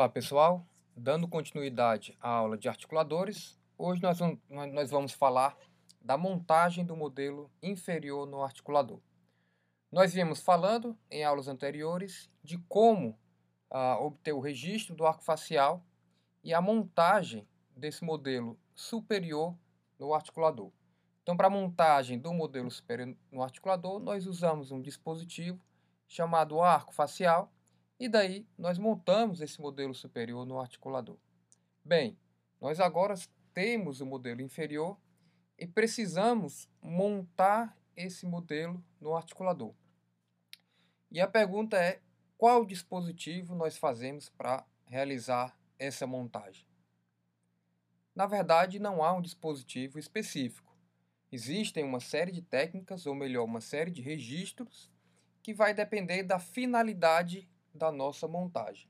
Olá pessoal, dando continuidade à aula de articuladores, hoje nós vamos, nós vamos falar da montagem do modelo inferior no articulador. Nós viemos falando em aulas anteriores de como ah, obter o registro do arco facial e a montagem desse modelo superior no articulador. Então, para a montagem do modelo superior no articulador, nós usamos um dispositivo chamado arco facial, e daí nós montamos esse modelo superior no articulador. Bem, nós agora temos o modelo inferior e precisamos montar esse modelo no articulador. E a pergunta é: qual dispositivo nós fazemos para realizar essa montagem? Na verdade, não há um dispositivo específico. Existem uma série de técnicas, ou melhor, uma série de registros, que vai depender da finalidade da nossa montagem.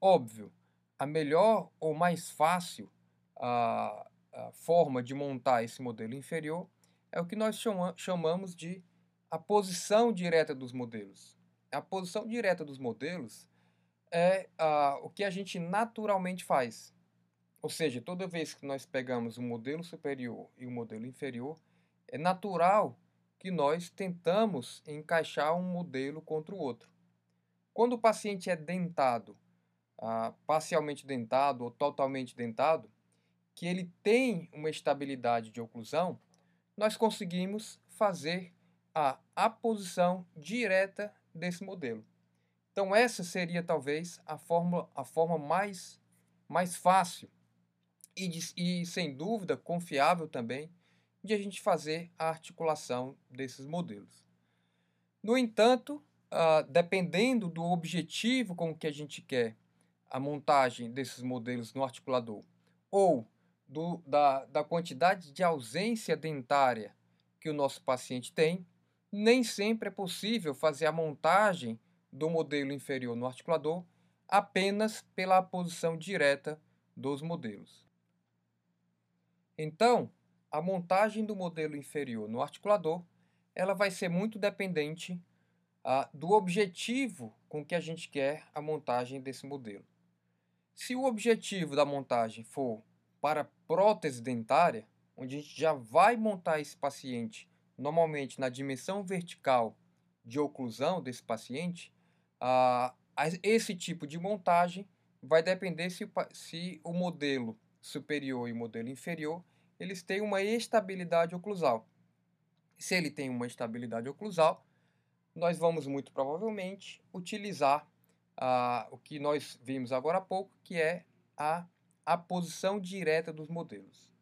Óbvio, a melhor ou mais fácil a, a forma de montar esse modelo inferior é o que nós chama, chamamos de a posição direta dos modelos. A posição direta dos modelos é o que a gente naturalmente faz. Ou seja, toda vez que nós pegamos o modelo superior e o modelo inferior, é natural que nós tentamos encaixar um modelo contra o outro. Quando o paciente é dentado, ah, parcialmente dentado ou totalmente dentado, que ele tem uma estabilidade de oclusão, nós conseguimos fazer a aposição direta desse modelo. Então essa seria talvez a forma, a forma mais, mais fácil e, e sem dúvida confiável também de a gente fazer a articulação desses modelos. No entanto, uh, dependendo do objetivo com que a gente quer a montagem desses modelos no articulador, ou do, da, da quantidade de ausência dentária que o nosso paciente tem, nem sempre é possível fazer a montagem do modelo inferior no articulador apenas pela posição direta dos modelos. Então, a montagem do modelo inferior no articulador ela vai ser muito dependente ah, do objetivo com que a gente quer a montagem desse modelo. Se o objetivo da montagem for para prótese dentária, onde a gente já vai montar esse paciente normalmente na dimensão vertical de oclusão desse paciente, ah, esse tipo de montagem vai depender se, se o modelo superior e o modelo inferior eles têm uma estabilidade oclusal. Se ele tem uma estabilidade oclusal, nós vamos muito provavelmente utilizar ah, o que nós vimos agora há pouco, que é a, posição direta dos modelos.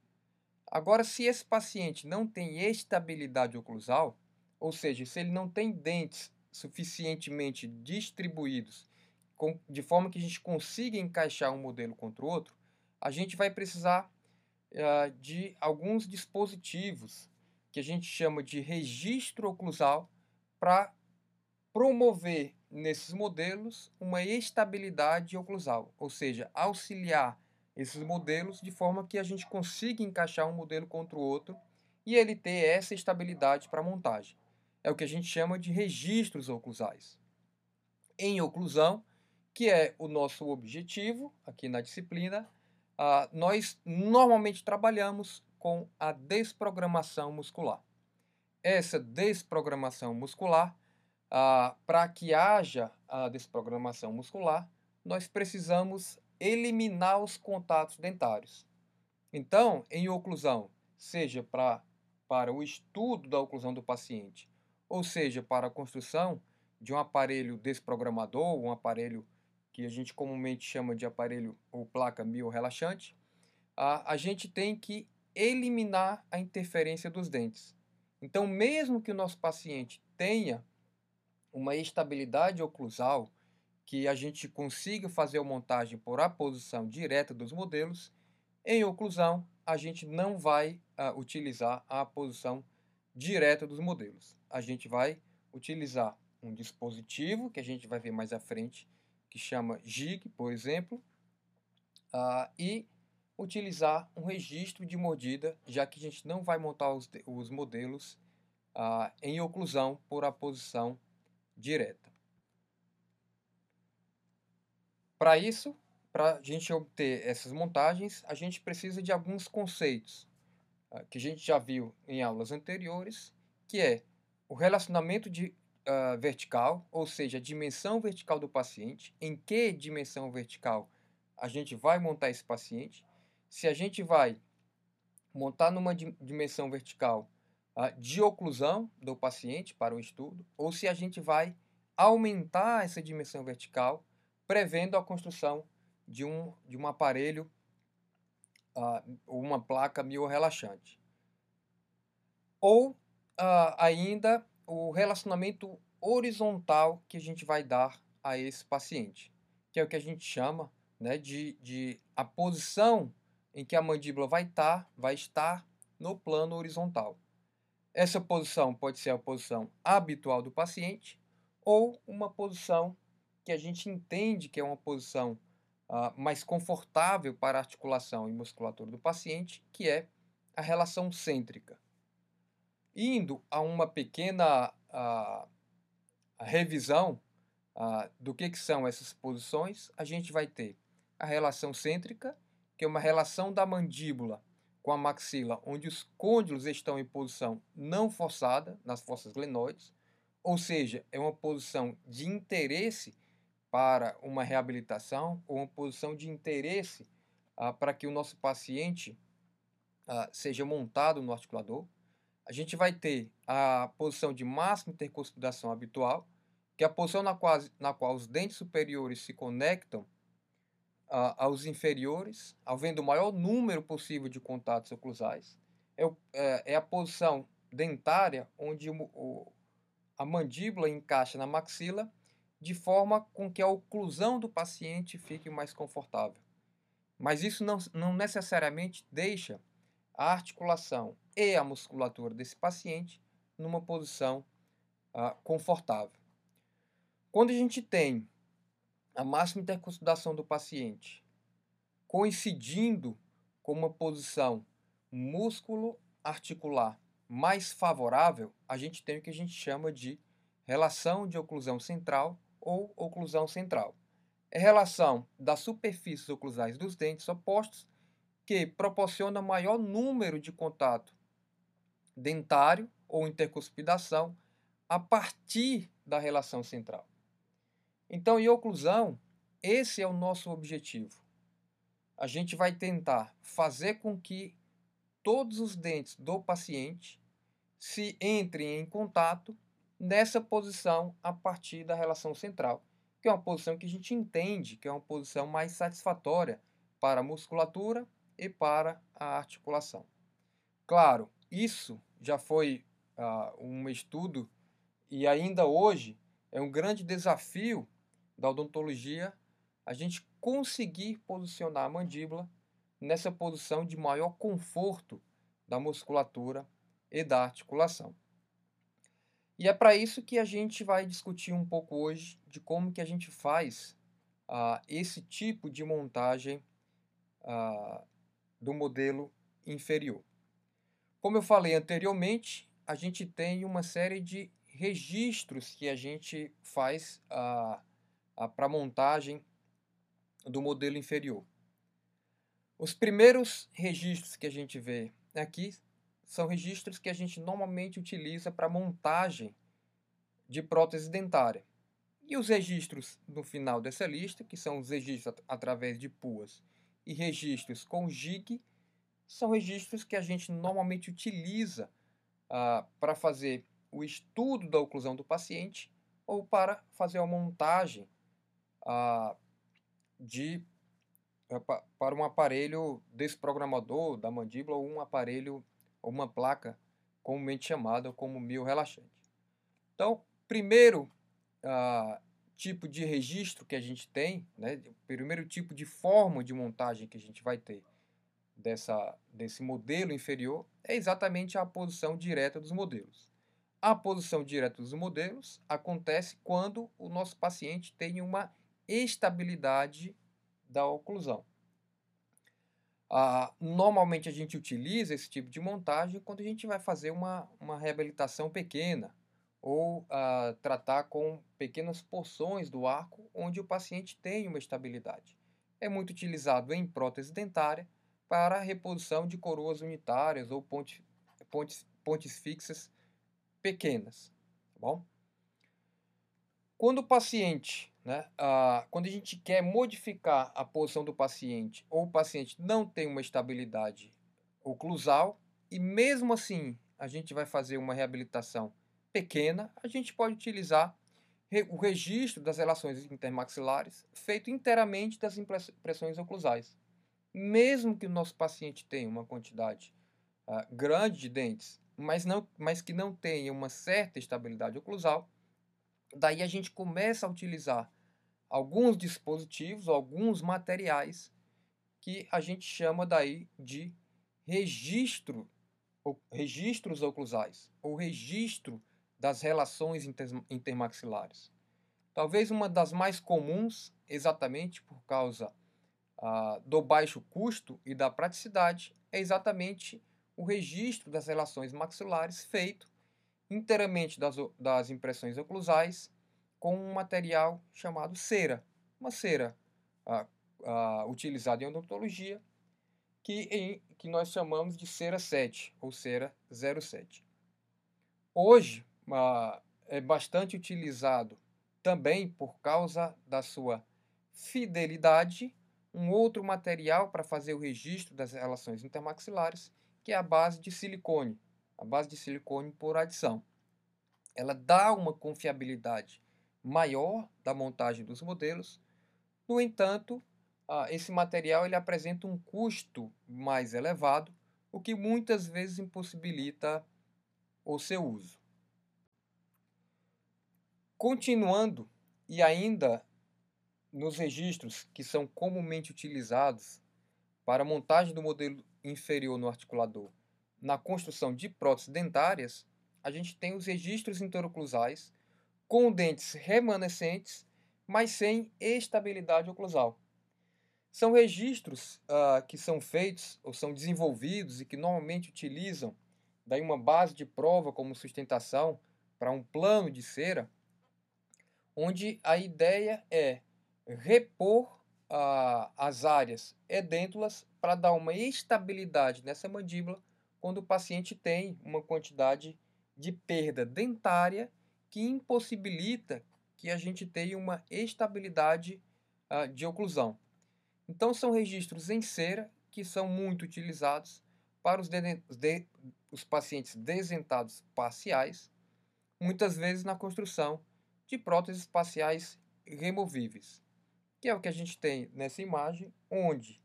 Agora, se esse paciente não tem estabilidade oclusal, ou seja, se ele não tem dentes suficientemente distribuídos, com, de forma que a gente consiga encaixar um modelo contra o outro, a gente vai precisar uh, de alguns dispositivos que a gente chama de registro oclusal para promover nesses modelos uma estabilidade oclusal, ou seja, auxiliar esses modelos de forma que a gente consiga encaixar um modelo contra o outro e ele ter essa estabilidade para montagem. É o que a gente chama de registros oclusais. Em oclusão, que é o nosso objetivo aqui na disciplina, uh, nós normalmente trabalhamos com a desprogramação muscular. Essa desprogramação muscular ah, para que haja a desprogramação muscular, nós precisamos eliminar os contatos dentários. Então, em oclusão, seja pra, para o estudo da oclusão do paciente, ou seja, para a construção de um aparelho desprogramador, um aparelho que a gente comumente chama de aparelho ou placa biorrelaxante, a, a gente tem que eliminar a interferência dos dentes. Então, mesmo que o nosso paciente tenha uma estabilidade oclusal que a gente consiga fazer a montagem por aposição direta dos modelos, em oclusão a gente não vai uh, utilizar a posição direta dos modelos. A gente vai utilizar um dispositivo que a gente vai ver mais à frente, que chama JIG, por exemplo, uh, e utilizar um registro de mordida, já que a gente não vai montar os, os modelos uh, em oclusão por aposição direta. Para isso, para a gente obter essas montagens, a gente precisa de alguns conceitos uh, que a gente já viu em aulas anteriores, que é o relacionamento de, uh, vertical, ou seja, a dimensão vertical do paciente, em que dimensão vertical a gente vai montar esse paciente, se a gente vai montar numa dimensão vertical de oclusão do paciente para o estudo, ou se a gente vai aumentar essa dimensão vertical, prevendo a construção de um, de um aparelho, uh, uma placa miorrelaxante. Ou uh, ainda o relacionamento horizontal que a gente vai dar a esse paciente, que é o que a gente chama né, de, de a posição em que a mandíbula vai estar, vai estar no plano horizontal. Essa posição pode ser a posição habitual do paciente ou uma posição que a gente entende que é uma posição uh, mais confortável para a articulação e musculatura do paciente, que é a relação cêntrica. Indo a uma pequena uh, revisão uh, do que, que são essas posições, a gente vai ter a relação cêntrica, que é uma relação da mandíbula com a maxila, onde os côndilos estão em posição não forçada, nas fossas glenoides, ou seja, é uma posição de interesse para uma reabilitação ou uma posição de interesse ah, para que o nosso paciente ah, seja montado no articulador. A gente vai ter a posição de máxima intercuspidação habitual, que é a posição na qual, na qual os dentes superiores se conectam aos inferiores, havendo o maior número possível de contatos oclusais. É, é, é a posição dentária onde o, o, a mandíbula encaixa na maxila de forma com que a oclusão do paciente fique mais confortável. Mas isso não, não necessariamente deixa a articulação e a musculatura desse paciente numa posição uh, confortável. Quando a gente tem a máxima interconsideração do paciente coincidindo com uma posição músculo-articular mais favorável, a gente tem o que a gente chama de relação de oclusão central ou oclusão central. É relação das superfícies oclusais dos dentes opostos que proporciona maior número de contato dentário ou intercuspidação a partir da relação central. Então, em oclusão, esse é o nosso objetivo. A gente vai tentar fazer com que todos os dentes do paciente se entrem em contato nessa posição a partir da relação central, que é uma posição que a gente entende que é uma posição mais satisfatória para a musculatura e para a articulação. Claro, isso já foi uh, um estudo e ainda hoje é um grande desafio da odontologia a gente conseguir posicionar a mandíbula nessa posição de maior conforto da musculatura e da articulação. E é para isso que a gente vai discutir um pouco hoje de como que a gente faz uh, esse tipo de montagem uh, do modelo inferior. Como eu falei anteriormente, a gente tem uma série de registros que a gente faz uh, para a montagem do modelo inferior. Os primeiros registros que a gente vê aqui são registros que a gente normalmente utiliza para montagem de prótese dentária. E os registros no final dessa lista, que são os registros através de puas e registros com jig, são registros que a gente normalmente utiliza ah, para fazer o estudo da oclusão do paciente ou para fazer a montagem de eh, para um aparelho desprogramador da mandíbula ou um aparelho ou uma placa comumente chamada como mio relaxante. Então, primeiro tipo de registro que a gente tem, né, o primeiro tipo de forma de montagem que a gente vai ter dessa, desse modelo inferior é exatamente a posição direta dos modelos. A posição direta dos modelos acontece quando o nosso paciente tem uma estabilidade da oclusão. Ah, normalmente a gente utiliza esse tipo de montagem quando a gente vai fazer uma, uma reabilitação pequena ou ah, tratar com pequenas porções do arco onde o paciente tem uma estabilidade. é muito utilizado em prótese dentária para a reposição de coroas unitárias ou pontes, pontes, pontes fixas pequenas. Tá bom? Quando o paciente, né, ah, quando a gente quer modificar a posição do paciente ou o paciente não tem uma estabilidade oclusal e mesmo assim a gente vai fazer uma reabilitação pequena, a gente pode utilizar o registro das relações intermaxilares feito inteiramente das impressões oclusais. Mesmo que o nosso paciente tenha uma quantidade uh, grande de dentes, mas, não, mas que não tenha uma certa estabilidade oclusal, daí a gente começa a utilizar alguns dispositivos, alguns materiais que a gente chama daí de registro, registros oclusais, ou registro das relações intermaxilares. Talvez uma das mais comuns, exatamente por causa ah, do baixo custo e da praticidade, é exatamente o registro das relações maxilares feito inteiramente das, das impressões oclusais com um material chamado cera, uma cera ah, ah, utilizada em odontologia que, em, que nós chamamos de cera 7 ou cera 07. Hoje, é bastante utilizado também por causa da sua fidelidade, um outro material para fazer o registro das relações intermaxilares, que é a base de silicone, a base de silicone por adição. Ela dá uma confiabilidade maior da montagem dos modelos, no entanto, esse material ele apresenta um custo mais elevado, o que muitas vezes impossibilita o seu uso. Continuando, e ainda nos registros que são comumente utilizados para a montagem do modelo inferior no articulador na construção de próteses dentárias, a gente tem os registros interoclusais com dentes remanescentes, mas sem estabilidade oclusal. São registros uh, que são feitos ou são desenvolvidos e que normalmente utilizam daí uma base de prova como sustentação para um plano de cera onde a ideia é repor uh, as áreas edêntulas para dar uma estabilidade nessa mandíbula quando o paciente tem uma quantidade de perda dentária que impossibilita que a gente tenha uma estabilidade uh, de oclusão. Então, são registros em cera que são muito utilizados para os, de, os pacientes desentados parciais, muitas vezes na construção de próteses faciais removíveis, que é o que a gente tem nessa imagem, onde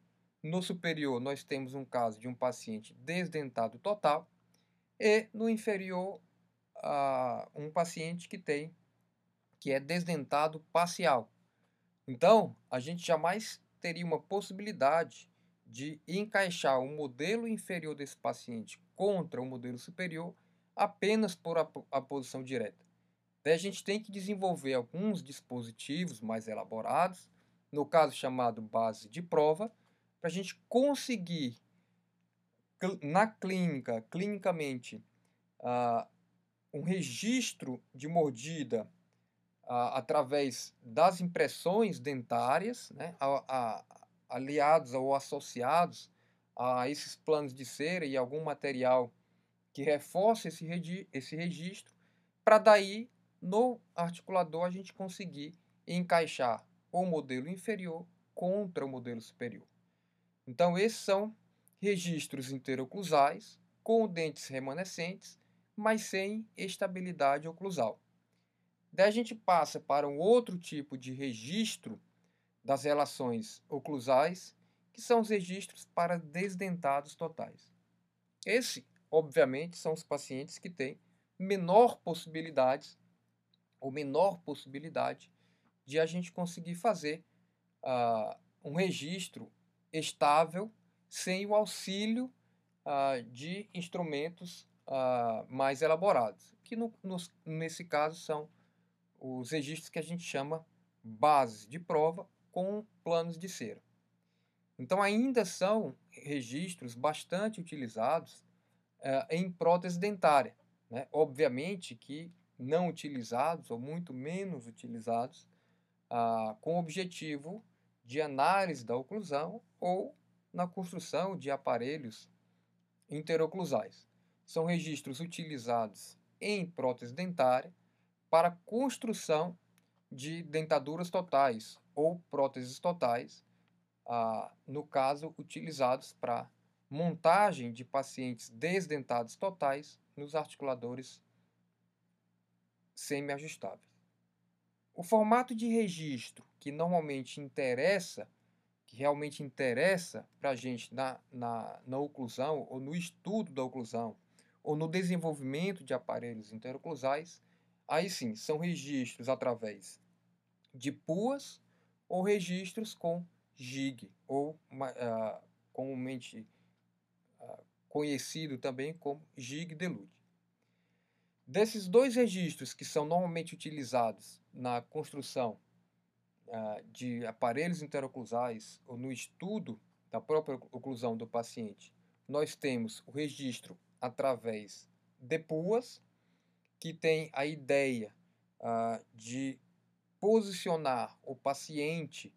no superior nós temos um caso de um paciente desdentado total e no inferior uh, um paciente que tem que é desdentado parcial. Então, a gente jamais teria uma possibilidade de encaixar o modelo inferior desse paciente contra o modelo superior apenas por a, a posição direta. Daí a gente tem que desenvolver alguns dispositivos mais elaborados, no caso chamado base de prova, para a gente conseguir na clínica, clinicamente, uh, um registro de mordida uh, através das impressões dentárias, né, a, a, aliados ou associados a esses planos de cera e algum material que reforce esse, esse registro, para daí no articulador a gente conseguir encaixar o modelo inferior contra o modelo superior. Então, esses são registros interoclusais com dentes remanescentes, mas sem estabilidade oclusal. Daí a gente passa para um outro tipo de registro das relações oclusais, que são os registros para desdentados totais. Esse, obviamente, são os pacientes que têm menor possibilidades ou menor possibilidade de a gente conseguir fazer uh, um registro estável sem o auxílio uh, de instrumentos uh, mais elaborados, que no, nos, nesse caso são os registros que a gente chama bases de prova com planos de cera. Então ainda são registros bastante utilizados em prótese dentária. Né? Obviamente que não utilizados ou muito menos utilizados, ah, com o objetivo de análise da oclusão ou na construção de aparelhos interoclusais. São registros utilizados em prótese dentária para construção de dentaduras totais ou próteses totais, ah, no caso, utilizados para montagem de pacientes desdentados totais nos articuladores semi-ajustáveis. O formato de registro que normalmente interessa, que realmente interessa para a gente na, na, na oclusão ou no estudo da oclusão ou no desenvolvimento de aparelhos interoclusais, aí sim, são registros através de puas ou registros com gig, ou uh, comumente uh, conhecido também como gig delude. Desses dois registros que são normalmente utilizados na construção uh, de aparelhos interoclusais ou no estudo da própria oclusão do paciente, nós temos o registro através de puas, que tem a ideia uh, de posicionar o paciente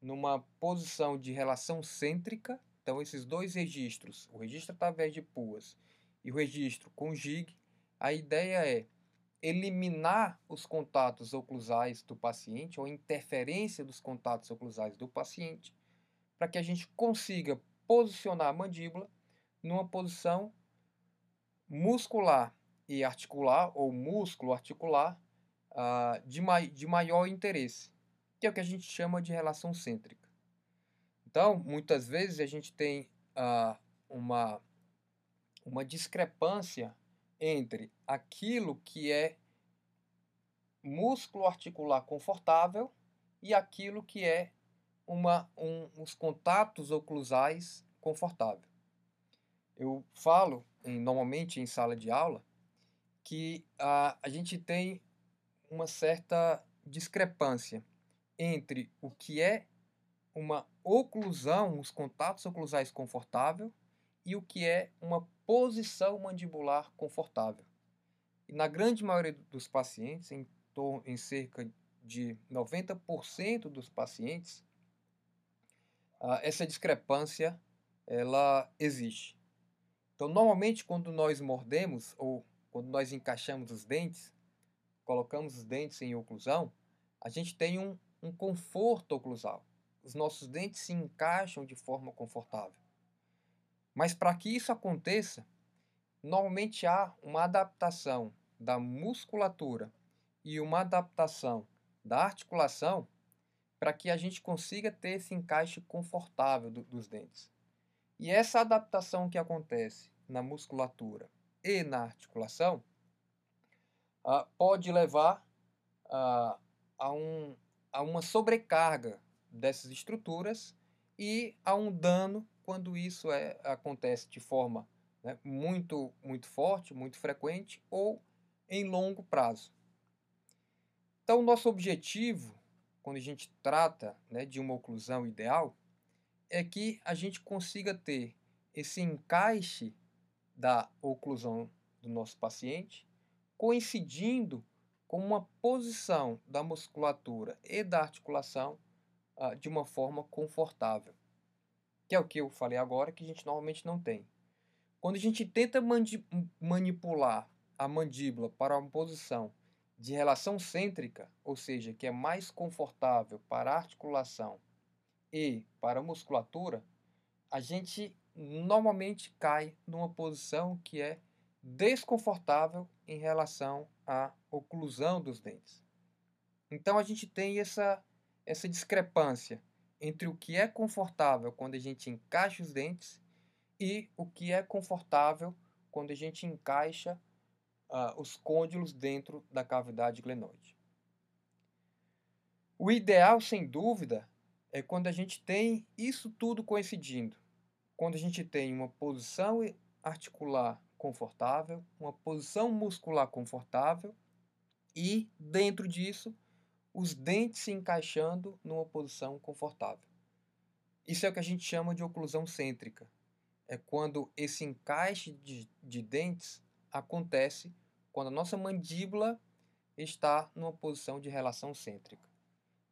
numa posição de relação cêntrica. Então, esses dois registros, o registro através de puas e o registro com GIG, a ideia é eliminar os contatos oclusais do paciente ou interferência dos contatos oclusais do paciente, para que a gente consiga posicionar a mandíbula numa posição muscular e articular, ou músculo articular, uh, de, de maior interesse, que é o que a gente chama de relação cêntrica. Então, muitas vezes a gente tem uh, uma, uma discrepância entre aquilo que é músculo articular confortável e aquilo que é uma, um, os contatos oclusais confortável. Eu falo em, normalmente em sala de aula que a, a gente tem uma certa discrepância entre o que é uma oclusão, os contatos oclusais confortável, e o que é uma posição mandibular confortável. E na grande maioria dos pacientes, em, em cerca de 90% dos pacientes, essa discrepância ela existe. Então, normalmente, quando nós mordemos ou quando nós encaixamos os dentes, colocamos os dentes em oclusão, a gente tem um, um conforto oclusal. Os nossos dentes se encaixam de forma confortável. Mas para que isso aconteça, normalmente há uma adaptação da musculatura e uma adaptação da articulação para que a gente consiga ter esse encaixe confortável do, dos dentes. E essa adaptação que acontece na musculatura e na articulação uh, pode levar uh, a, um, a uma sobrecarga dessas estruturas e a um dano quando isso é, acontece de forma né, muito, muito forte, muito frequente ou em longo prazo. Então, nosso objetivo, quando a gente trata né, de uma oclusão ideal, é que a gente consiga ter esse encaixe da oclusão do nosso paciente coincidindo com uma posição da musculatura e da articulação uh, de uma forma confortável. Que é o que eu falei agora, que a gente normalmente não tem. Quando a gente tenta manipular a mandíbula para uma posição de relação cêntrica, ou seja, que é mais confortável para a articulação e para a musculatura, a gente normalmente cai numa posição que é desconfortável em relação à oclusão dos dentes. Então a gente tem essa, essa discrepância entre o que é confortável quando a gente encaixa os dentes e o que é confortável quando a gente encaixa uh, os côndilos dentro da cavidade glenoide. O ideal, sem dúvida, é quando a gente tem isso tudo coincidindo. Quando a gente tem uma posição articular confortável, uma posição muscular confortável e, dentro disso, os dentes se encaixando numa posição confortável. Isso é o que a gente chama de oclusão cêntrica. É quando esse encaixe de, de dentes acontece quando a nossa mandíbula está numa posição de relação cêntrica.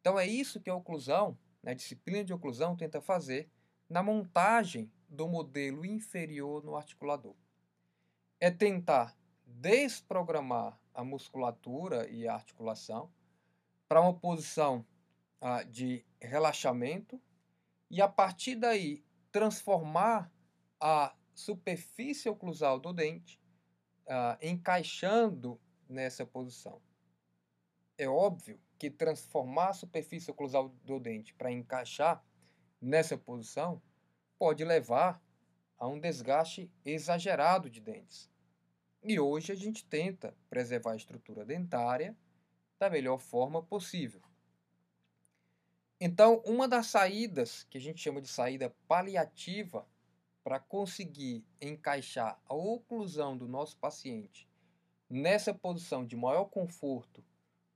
Então é isso que a oclusão na disciplina de oclusão, tenta fazer na montagem do modelo inferior no articulador. É tentar desprogramar a musculatura e a articulação para uma posição ah, de relaxamento e, a partir daí, transformar a superfície oclusal do dente ah, encaixando nessa posição. É óbvio que transformar a superfície oclusal do dente para encaixar nessa posição pode levar a um desgaste exagerado de dentes. E hoje a gente tenta preservar a estrutura dentária da melhor forma possível. Então, uma das saídas, que a gente chama de saída paliativa, para conseguir encaixar a oclusão do nosso paciente nessa posição de maior conforto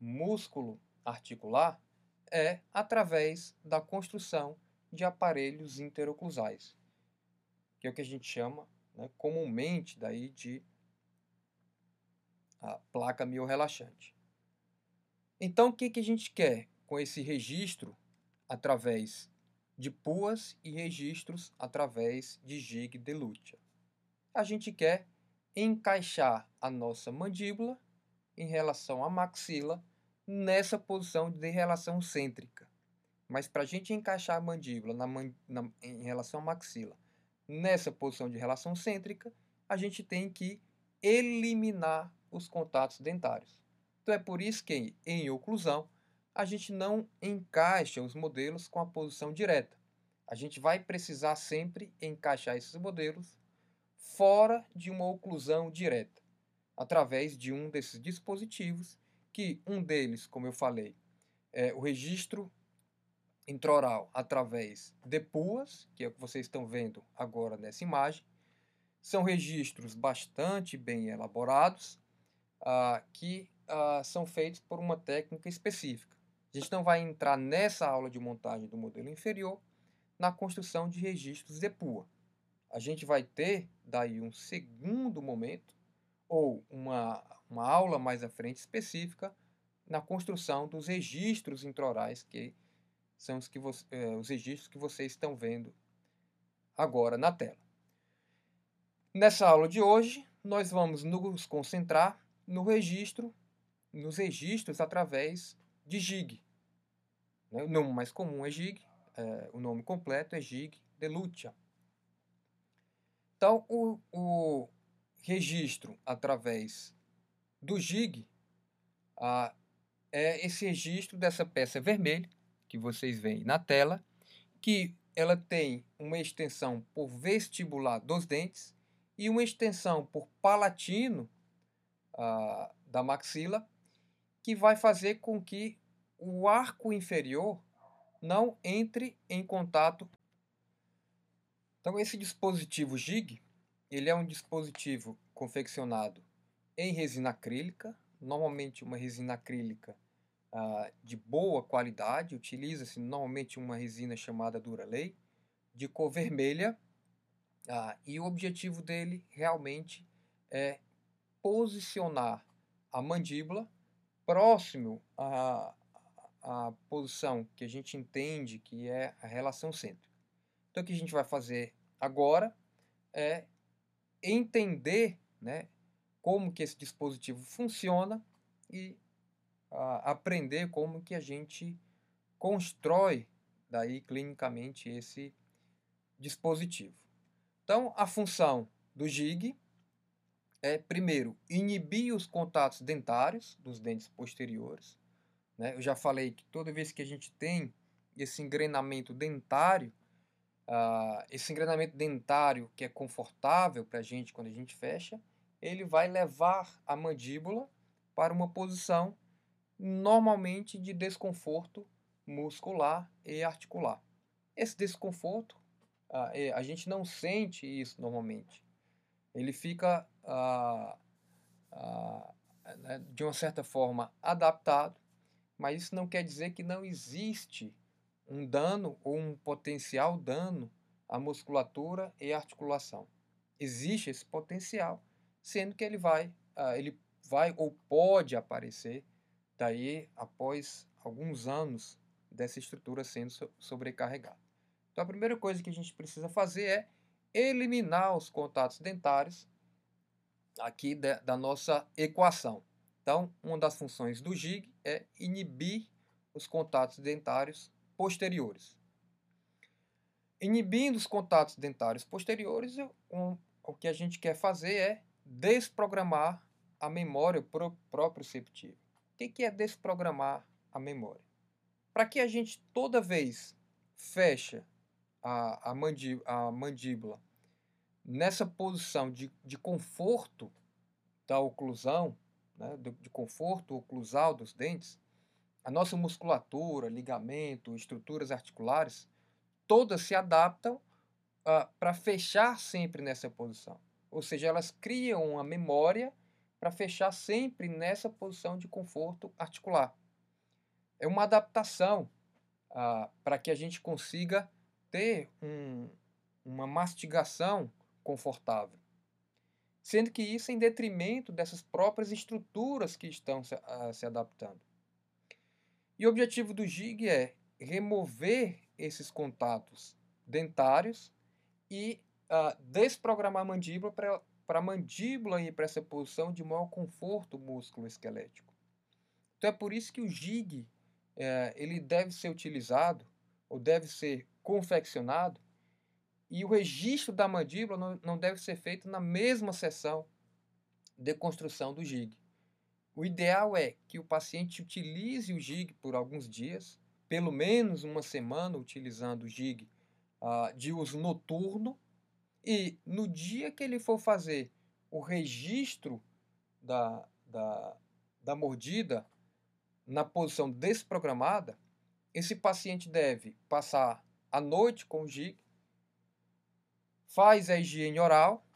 músculo articular, é através da construção de aparelhos interoclusais, que é o que a gente chama né, comumente daí de placa miorrelaxante. Então, o que, que a gente quer com esse registro através de puas e registros através de gig de lucha? A gente quer encaixar a nossa mandíbula em relação à maxila nessa posição de relação cêntrica. Mas para a gente encaixar a mandíbula na, na, em relação à maxila nessa posição de relação cêntrica, a gente tem que eliminar os contatos dentários. Então é por isso que em oclusão a gente não encaixa os modelos com a posição direta. A gente vai precisar sempre encaixar esses modelos fora de uma oclusão direta, através de um desses dispositivos, que um deles, como eu falei, é o registro intraoral através de puas, que é o que vocês estão vendo agora nessa imagem. São registros bastante bem elaborados, ah, que ah, são feitos por uma técnica específica. A gente não vai entrar nessa aula de montagem do modelo inferior na construção de registros de pua. A gente vai ter daí um segundo momento ou uma, uma aula mais à frente específica na construção dos registros intraorais, que são os, que eh, os registros que vocês estão vendo agora na tela. Nessa aula de hoje, nós vamos nos concentrar no registro, nos registros através de GIG. Né? O nome mais comum é GIG, é, o nome completo é GIG de Lucha. Então, o, o registro através do GIG ah, é esse registro dessa peça vermelha que vocês veem na tela, que ela tem uma extensão por vestibular dos dentes e uma extensão por palatino ah, da maxila, que vai fazer com que o arco inferior não entre em contato. Então esse dispositivo GIG, ele é um dispositivo confeccionado em resina acrílica, normalmente uma resina acrílica ah, de boa qualidade, utiliza-se normalmente uma resina chamada Duralay, de cor vermelha, ah, e o objetivo dele realmente é posicionar a mandíbula próximo à, à posição que a gente entende que é a relação cêntrica. Então, o que a gente vai fazer agora é entender né, como que esse dispositivo funciona e aprender como que a gente constrói daí clinicamente esse dispositivo. Então, a função do GIG é, primeiro, inibir os contatos dentários dos dentes posteriores. Né? Eu já falei que toda vez que a gente tem esse engrenamento dentário, uh, esse engrenamento dentário que é confortável para a gente quando a gente fecha, ele vai levar a mandíbula para uma posição normalmente de desconforto muscular e articular. Esse desconforto, é, a gente não sente isso normalmente. Ele fica, ah, ah, de uma certa forma, adaptado, mas isso não quer dizer que não existe um dano ou um potencial dano à musculatura e articulação. Existe esse potencial, sendo que ele vai, ele vai ou pode aparecer Daí, após alguns anos dessa estrutura sendo sobrecarregada. Então a primeira coisa que a gente precisa fazer é eliminar os contatos dentários aqui da, da nossa equação. Então, uma das funções do GIG é inibir os contatos dentários posteriores. Inibindo os contatos dentários posteriores, um, o que a gente quer fazer é desprogramar a memória proprioceptiva. O que é desprogramar a memória? Para que a gente toda vez fecha a, a mandíbula nessa posição de, de conforto da oclusão, né, de, de conforto oclusal dos dentes, a nossa musculatura, ligamento, estruturas articulares, todas se adaptam uh, para fechar sempre nessa posição. Ou seja, elas criam uma memória para fechar sempre nessa posição de conforto articular. É uma adaptação uh, para que a gente consiga ter um, uma mastigação confortável. Sendo que isso é em detrimento dessas próprias estruturas que estão se, se adaptando. E o objetivo do GIG é remover esses contatos dentários e uh, desprogramar a mandíbula para a mandíbula ir para essa posição de maior conforto músculo-esquelético. Então é por isso que o GIG é, ele deve ser utilizado ou deve ser confeccionado e o registro da mandíbula não, não deve ser feito na mesma sessão de construção do GIG. O ideal é que o paciente utilize o GIG por alguns dias, pelo menos uma semana utilizando o GIG uh, de uso noturno, e no dia que ele for fazer o registro da, da, da mordida na posição desprogramada, esse paciente deve passar a noite com o GIG, faz a higiene oral,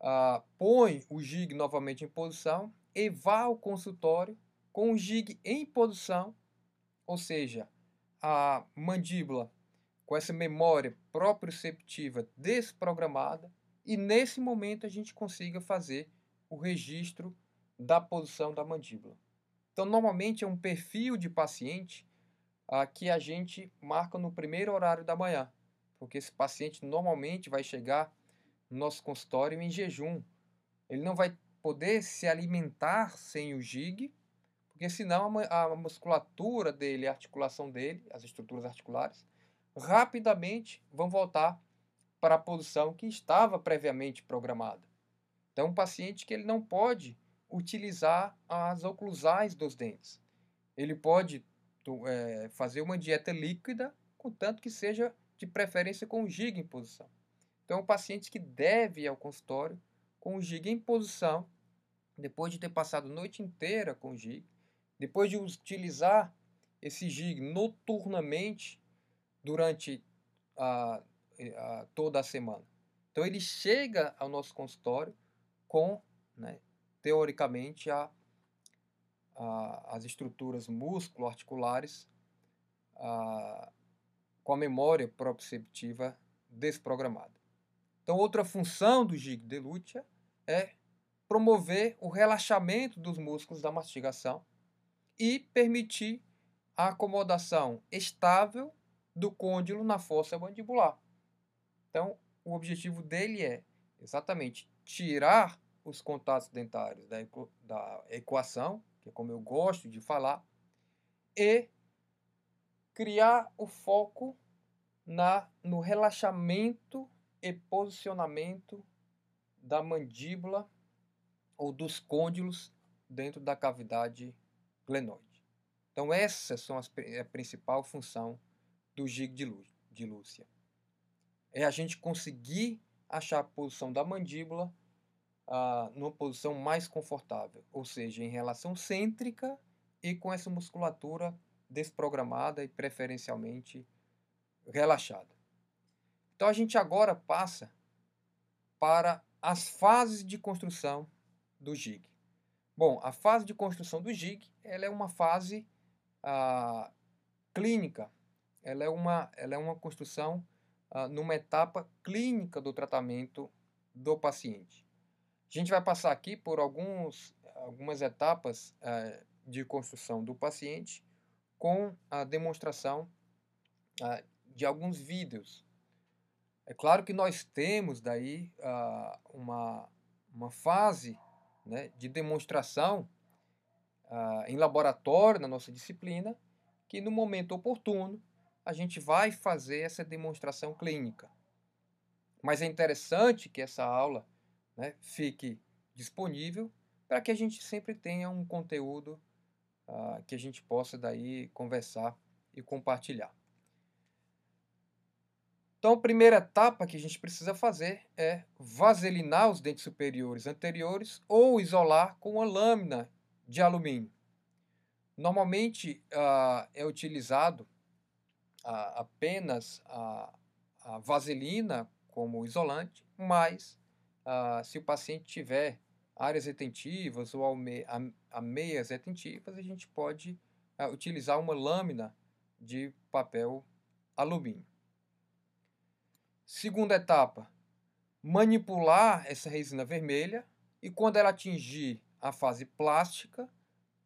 uh, põe o GIG novamente em posição e vá ao consultório com o GIG em posição ou seja, a mandíbula com essa memória proprioceptiva desprogramada e nesse momento a gente consiga fazer o registro da posição da mandíbula. Então, normalmente é um perfil de paciente ah, que a gente marca no primeiro horário da manhã, porque esse paciente normalmente vai chegar no nosso consultório em jejum. Ele não vai poder se alimentar sem o GIG, porque senão a musculatura dele, a articulação dele, as estruturas articulares, rapidamente vão voltar para a posição que estava previamente programada. Então, um paciente que ele não pode utilizar as oclusais dos dentes. Ele pode é, fazer uma dieta líquida, contanto que seja de preferência com o giga em posição. Então, um paciente que deve ir ao consultório com o giga em posição, depois de ter passado a noite inteira com o giga, depois de utilizar esse gig noturnamente durante a, a, toda a semana. Então ele chega ao nosso consultório com, né, teoricamente, a, as estruturas músculo-articulares com a memória proprioceptiva desprogramada. Então, outra função do gig de Lucia é promover o relaxamento dos músculos da mastigação e permitir a acomodação estável do côndilo na fossa mandibular. Então, o objetivo dele é exatamente tirar os contatos dentários da equação, que é como eu gosto de falar, e criar o foco na, no relaxamento e posicionamento da mandíbula ou dos côndilos dentro da cavidade glenoide. Então essas são as, é a principal função do gig de, luz, de Lúcia. É a gente conseguir achar a posição da mandíbula ah, numa posição mais confortável, ou seja, em relação cêntrica e com essa musculatura desprogramada e preferencialmente relaxada. Então a gente agora passa para as fases de construção do gig. Bom, a fase de construção do GIG ela é uma fase ah, clínica, ela é uma, ela é uma construção ah, numa etapa clínica do tratamento do paciente. A gente vai passar aqui por alguns, algumas etapas ah, de construção do paciente, com a demonstração ah, de alguns vídeos. É claro que nós temos daí ah, uma, uma fase né, de demonstração ah, em laboratório na nossa disciplina, que no momento oportuno a gente vai fazer essa demonstração clínica. Mas é interessante que essa aula né, fique disponível para que a gente sempre tenha um conteúdo uh, que a gente possa daí conversar e compartilhar. Então, a primeira etapa que a gente precisa fazer é vaselinar os dentes superiores anteriores ou isolar com uma lâmina de alumínio. Normalmente uh, é utilizado uh, apenas a, a, vaselina como isolante, mas uh, se o paciente tiver áreas retentivas ou ameias retentivas, a gente pode utilizar uma lâmina de papel alumínio. Segunda etapa, manipular essa resina vermelha e quando ela atingir a fase plástica,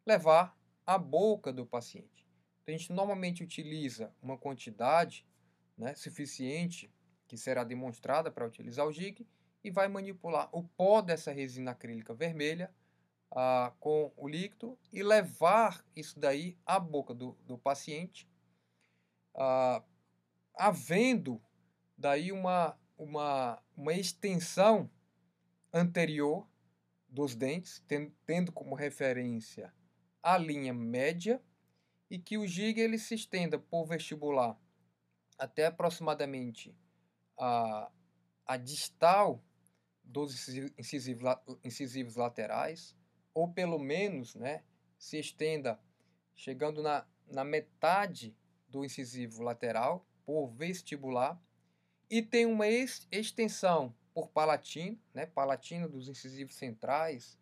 levar à boca do paciente. Então, a gente normalmente utiliza uma quantidade né, suficiente que será demonstrada para utilizar o jig e vai manipular o pó dessa resina acrílica vermelha ah, com o líquido e levar isso daí à boca do, do paciente, ah, havendo daí uma, uma, uma extensão anterior dos dentes, tendo como referência a linha média e que o giga ele se estenda por vestibular até aproximadamente a, a distal dos incisivos, incisivos laterais, ou pelo menos né, se estenda chegando na, na metade do incisivo lateral por vestibular e tem uma extensão por palatino, né, palatino dos incisivos centrais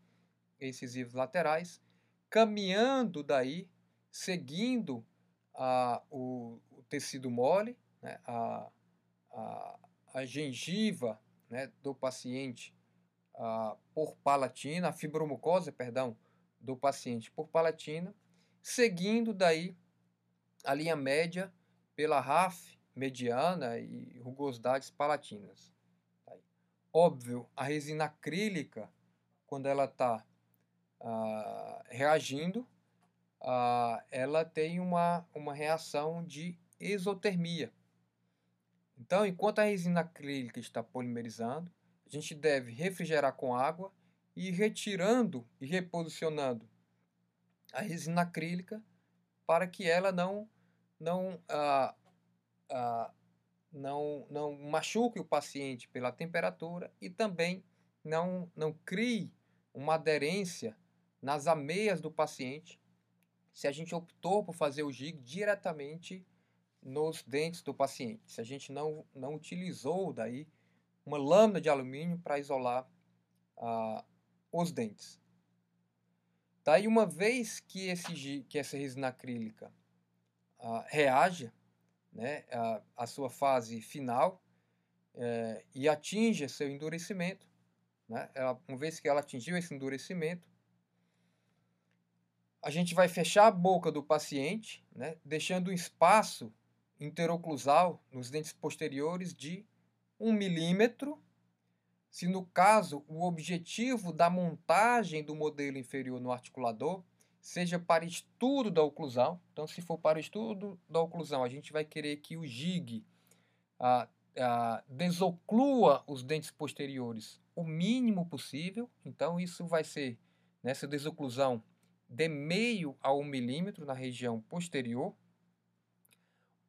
e incisivos laterais, caminhando daí, seguindo a, o, o tecido mole, né, a, a, a gengiva né, do paciente a, por palatina, a fibromucosa, perdão, do paciente por palatina, seguindo daí a linha média pela RAF mediana e rugosidades palatinas. Óbvio, a resina acrílica, quando ela está ah, reagindo, ah, ela tem uma, uma reação de exotermia. Então, enquanto a resina acrílica está polimerizando, a gente deve refrigerar com água e ir retirando e reposicionando a resina acrílica para que ela não, não, ah, ah, não, não machuque o paciente pela temperatura e também não, não crie uma aderência nas ameias do paciente. Se a gente optou por fazer o gig diretamente nos dentes do paciente. Se a gente não, não utilizou daí uma lâmina de alumínio para isolar ah, os dentes. Daí uma vez que, esse, que essa resina acrílica ah, reaja né, a, a sua fase final é, e atinge seu endurecimento, né, ela, uma vez que ela atingiu esse endurecimento, a gente vai fechar a boca do paciente, né, deixando um espaço interoclusal nos dentes posteriores de 1 milímetro. Se no caso o objetivo da montagem do modelo inferior no articulador seja para estudo da oclusão, então se for para estudo da oclusão, a gente vai querer que o GIG ah, ah, desoclua os dentes posteriores o mínimo possível, então isso vai ser nessa desoclusão de meio a um milímetro na região posterior,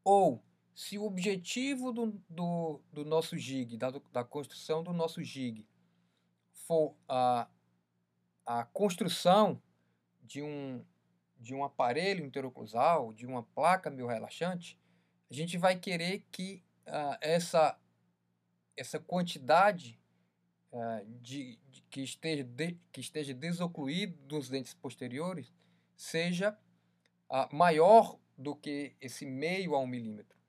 ou se o objetivo do, do, do nosso jig, da, da construção do nosso jig, for a, a construção de um, de um aparelho interoclusal, de uma placa meio relaxante, a gente vai querer que uh, essa, essa quantidade uh, de, de, que, esteja de, que esteja desocluído dos dentes posteriores seja uh, maior do que esse meio a um milímetro.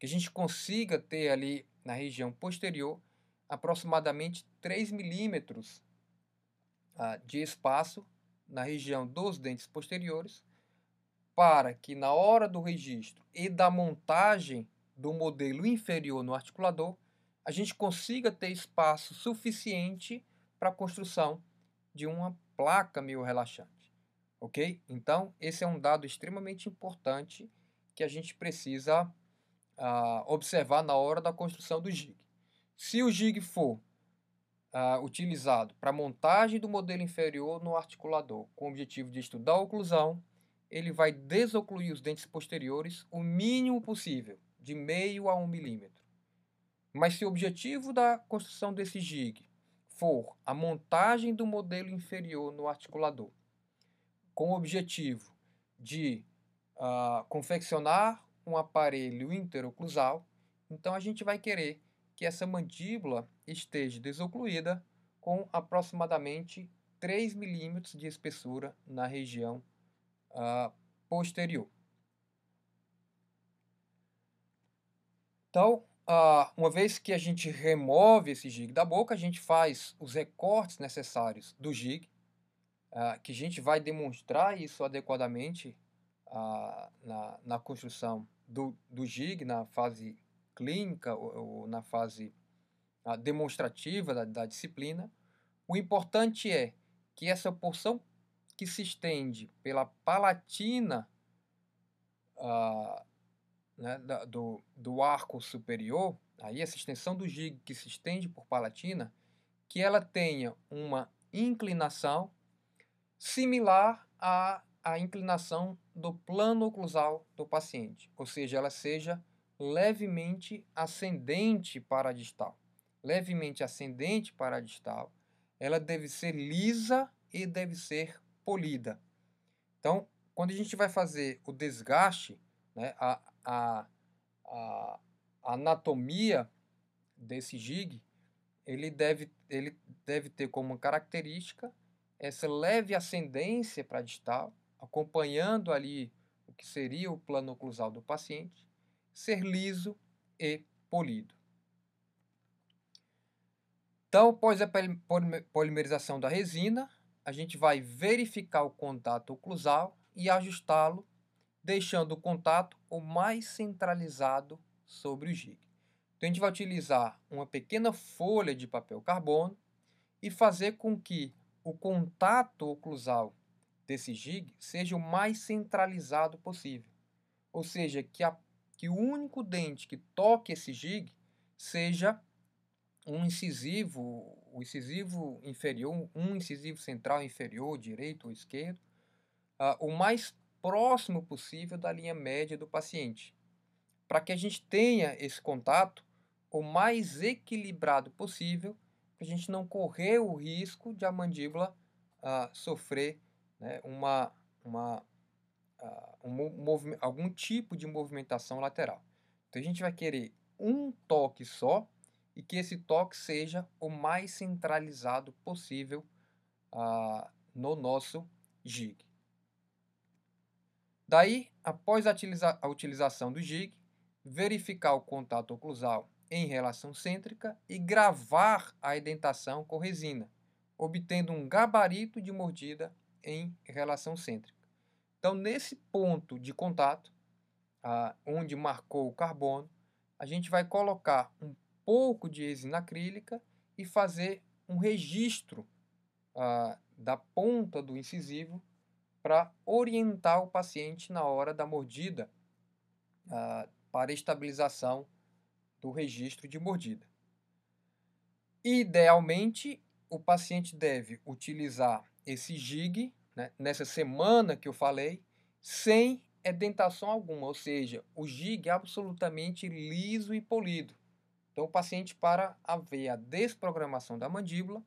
Que a gente consiga ter ali na região posterior aproximadamente 3 milímetros uh, de espaço na região dos dentes posteriores para que na hora do registro e da montagem do modelo inferior no articulador, a gente consiga ter espaço suficiente para a construção de uma placa meio relaxante. Ok? Então, esse é um dado extremamente importante que a gente precisa uh, observar na hora da construção do jig. Se o jig for uh, utilizado para montagem do modelo inferior no articulador com o objetivo de estudar a oclusão, ele vai desocluir os dentes posteriores o mínimo possível, de meio a um milímetro. Mas se o objetivo da construção desse jig for a montagem do modelo inferior no articulador, com o objetivo de uh, confeccionar um aparelho interoclusal, então a gente vai querer que essa mandíbula esteja desocluída com aproximadamente 3 milímetros de espessura na região uh, posterior. Então, uh, uma vez que a gente remove esse gig da boca, a gente faz os recortes necessários do gig, uh, que a gente vai demonstrar isso adequadamente na, na construção do, do gig, na fase clínica ou, ou na fase demonstrativa da, da disciplina. O importante é que essa porção que se estende pela palatina né, da, do, do arco superior, aí essa extensão do gig que se estende por palatina, que ela tenha uma inclinação similar à, à inclinação do plano oclusal do paciente, ou seja, ela seja levemente ascendente para a distal. Levemente ascendente para a distal, ela deve ser lisa e deve ser polida. Então, quando a gente vai fazer o desgaste, né, a, a, a, anatomia desse jig, ele deve, ele deve ter como característica essa leve ascendência para distal, acompanhando ali o que seria o plano oclusal do paciente, ser liso e polido. Então, após a polimerização da resina, a gente vai verificar o contato oclusal e ajustá-lo, deixando o contato o mais centralizado sobre o jig. Então, a gente vai utilizar uma pequena folha de papel carbono e fazer com que o contato oclusal desse jig seja o mais centralizado possível. Ou seja, que, a, que o único dente que toque esse jig seja um incisivo, o incisivo inferior, um incisivo central inferior, direito ou esquerdo, uh, o mais próximo possível da linha média do paciente, para que a gente tenha esse contato o mais equilibrado possível, para a gente não correr o risco de a mandíbula uh, sofrer né, uma, uma, uh, um algum tipo de movimentação lateral. Então a gente vai querer um toque só e que esse toque seja o mais centralizado possível uh, no nosso jig. Daí, após a, utiliza a utilização do jig, verificar o contato oclusal em relação cêntrica e gravar a indentação com resina, obtendo um gabarito de mordida em relação cêntrica. Então, nesse ponto de contato, uh, onde marcou o carbono, a gente vai colocar um pouco de resina acrílica e fazer um registro ah, da ponta do incisivo para orientar o paciente na hora da mordida ah, para estabilização do registro de mordida. Idealmente, o paciente deve utilizar esse jig né, nessa semana que eu falei, sem edentação alguma, ou seja, o jig é absolutamente liso e polido. Então, o paciente, para haver a desprogramação da mandíbula,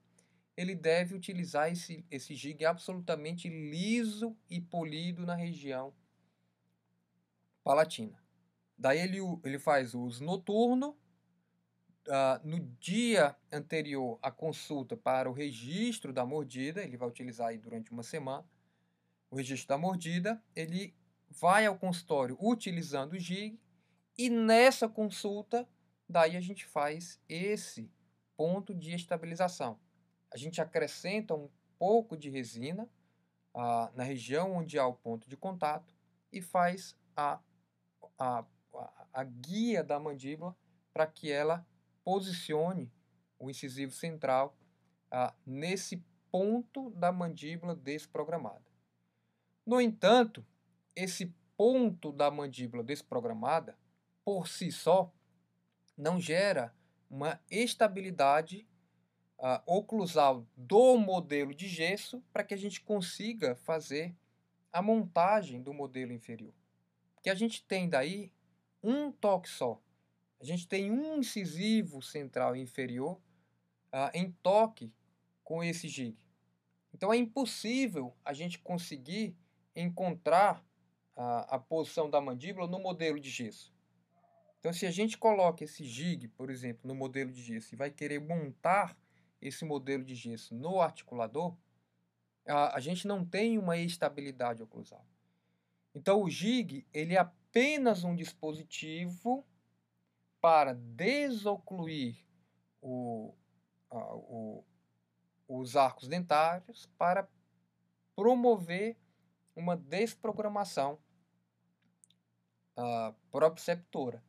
ele deve utilizar esse, esse gig absolutamente liso e polido na região palatina. Daí ele, ele faz o uso noturno, uh, no dia anterior à consulta para o registro da mordida, ele vai utilizar aí durante uma semana, o registro da mordida, ele vai ao consultório utilizando o GIG e nessa consulta Daí a gente faz esse ponto de estabilização. A gente acrescenta um pouco de resina ah, na região onde há o ponto de contato e faz a, a, a guia da mandíbula para que ela posicione o incisivo central ah, nesse ponto da mandíbula desprogramada. No entanto, esse ponto da mandíbula desprogramada, por si só, não gera uma estabilidade uh, oclusal do modelo de gesso para que a gente consiga fazer a montagem do modelo inferior. Porque a gente tem daí um toque só. A gente tem um incisivo central inferior uh, em toque com esse jig. Então é impossível a gente conseguir encontrar a, a posição da mandíbula no modelo de gesso. Então, se a gente coloca esse jig, por exemplo, no modelo de gesso e vai querer montar esse modelo de gesso no articulador, a, a gente não tem uma estabilidade oclusal. Então, o jig ele é apenas um dispositivo para desocluir o, o, os arcos dentários para promover uma desprogramação uh, proprioceptora.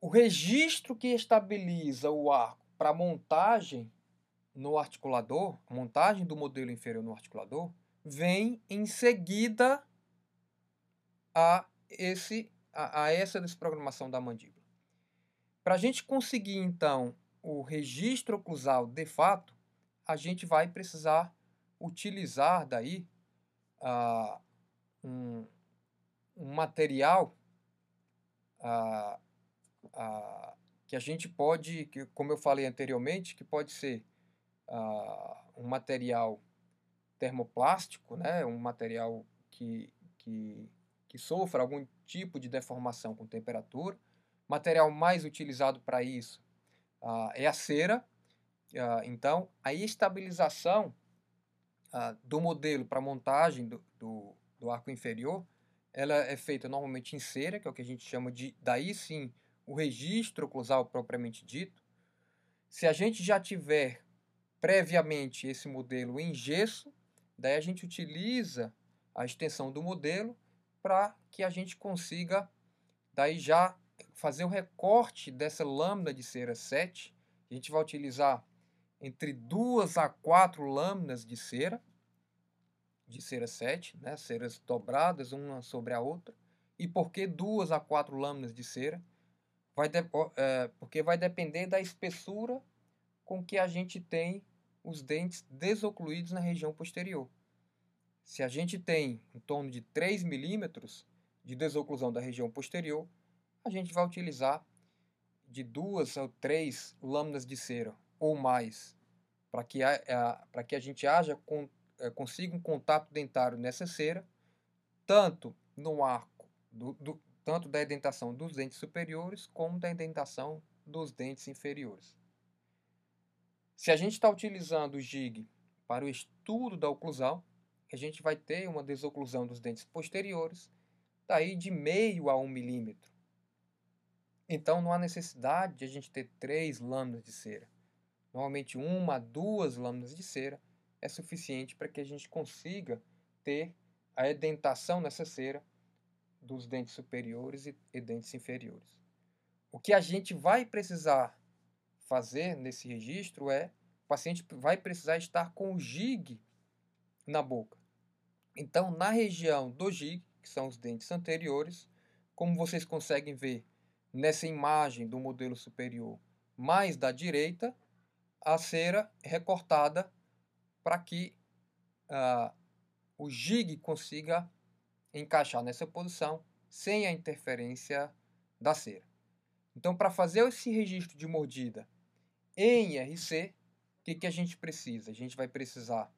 O registro que estabiliza o arco para montagem no articulador, montagem do modelo inferior no articulador, vem em seguida a, esse, a, a essa desprogramação da mandíbula. Para a gente conseguir, então, o registro oclusal de fato, a gente vai precisar utilizar daí uh, um, um, material uh, uh, que a gente pode, que, como eu falei anteriormente, que pode ser um material termoplástico, né, um material que, que, que sofra algum tipo de deformação com temperatura. Material mais utilizado para isso é a cera. então, a estabilização ah, do modelo para montagem do, do, do, arco inferior, ela é feita normalmente em cera, que é o que a gente chama de, daí sim, o registro oclusal propriamente dito. Se a gente já tiver previamente esse modelo em gesso, daí a gente utiliza a extensão do modelo para que a gente consiga daí já fazer o recorte dessa lâmina de cera 7. A gente vai utilizar entre duas a quatro lâminas de cera, de cera 7, né? ceras dobradas uma sobre a outra. E por que duas a quatro lâminas de cera? Vai de, é, porque vai depender da espessura com que a gente tem os dentes desocluídos na região posterior. Se a gente tem em torno de 3 milímetros de desoclusão da região posterior, a gente vai utilizar de duas ou três lâminas de cera ou mais, para que, a, que a gente haja com, é, consiga um contato dentário nessa cera, tanto no arco, do, do, tanto da indentação dos dentes superiores, como da indentação dos dentes inferiores. Se a gente está utilizando o JIG para o estudo da oclusão, a gente vai ter uma desoclusão dos dentes posteriores, daí de meio a um milímetro. Então não há necessidade de a gente ter três lâminas de cera. Normalmente uma, duas lâminas de cera é suficiente para que a gente consiga ter a edentação nessa cera dos dentes superiores e, e dentes inferiores. O que a gente vai precisar fazer nesse registro é o paciente vai precisar estar com o gig na boca. Então, na região do gig, que são os dentes anteriores, como vocês conseguem ver nessa imagem do modelo superior mais da direita, a cera recortada para que uh, o jig consiga encaixar nessa posição sem a interferência da cera. Então, para fazer esse registro de mordida em IRC, o que, que a gente precisa? A gente vai precisar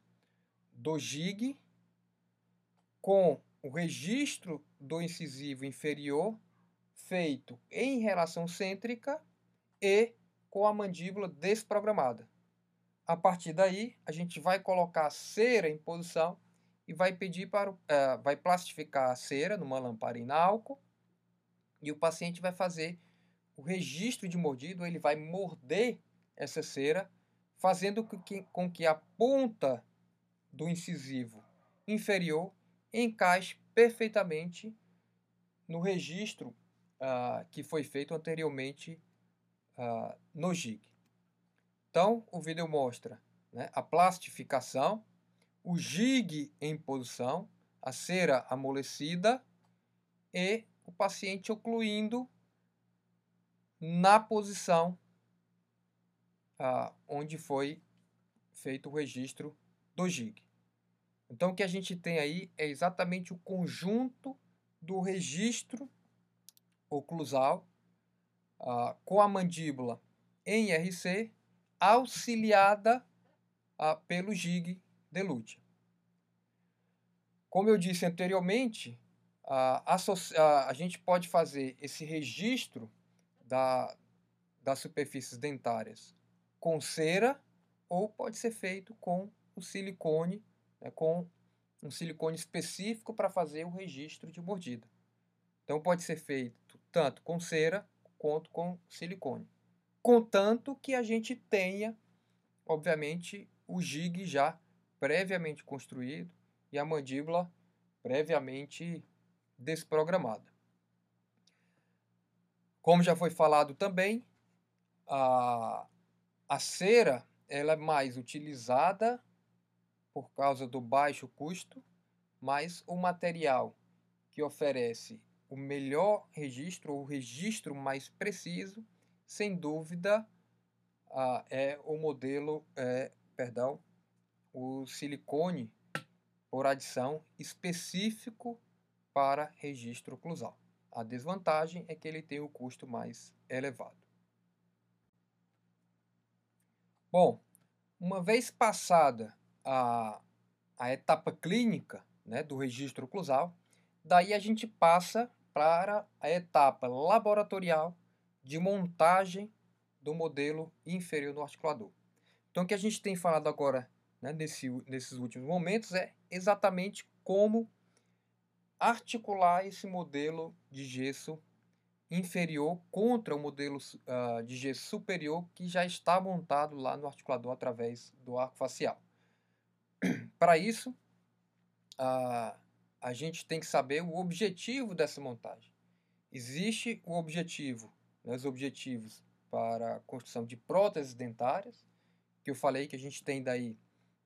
do jig com o registro do incisivo inferior feito em relação cêntrica e com a mandíbula desprogramada. A partir daí, a gente vai colocar a cera em posição e vai pedir para, uh, vai plastificar a cera numa lamparina álcool e o paciente vai fazer o registro de mordido, ele vai morder essa cera, fazendo com que, com que a ponta do incisivo inferior encaixe perfeitamente no registro uh, que foi feito anteriormente uh, no GIG. Então, o vídeo mostra né, a plastificação, o GIG em posição, a cera amolecida e o paciente ocluindo na posição ah, onde foi feito o registro do GIG. Então, o que a gente tem aí é exatamente o conjunto do registro oclusal com a mandíbula em RC auxiliada pelo GIG de Lutia. Como eu disse anteriormente, a, a, a gente pode fazer esse registro da, das superfícies dentárias com cera ou pode ser feito com o silicone, né, com um silicone específico para fazer o registro de mordida. Então pode ser feito tanto com cera quanto com silicone. Contanto que a gente tenha, obviamente, o jig já previamente construído e a mandíbula previamente desprogramada. Como já foi falado também, a, a cera ela é mais utilizada por causa do baixo custo, mas o material que oferece o melhor registro, o registro mais preciso, sem dúvida, uh, é o modelo, é, perdão, o silicone por adição específico para registro oclusal. A desvantagem é que ele tem o custo mais elevado. Bom, uma vez passada a, a etapa clínica né, do registro oclusal, daí a gente passa para a etapa laboratorial de montagem do modelo inferior do articulador. Então, o que a gente tem falado agora né, nesse, nesses últimos momentos é exatamente como articular esse modelo de gesso inferior contra o modelo uh, de gesso superior que já está montado lá no articulador através do arco facial. Para isso, uh, a gente tem que saber o objetivo dessa montagem. Existe o objetivo, né, os objetivos para a construção de próteses dentárias, que eu falei que a gente tem daí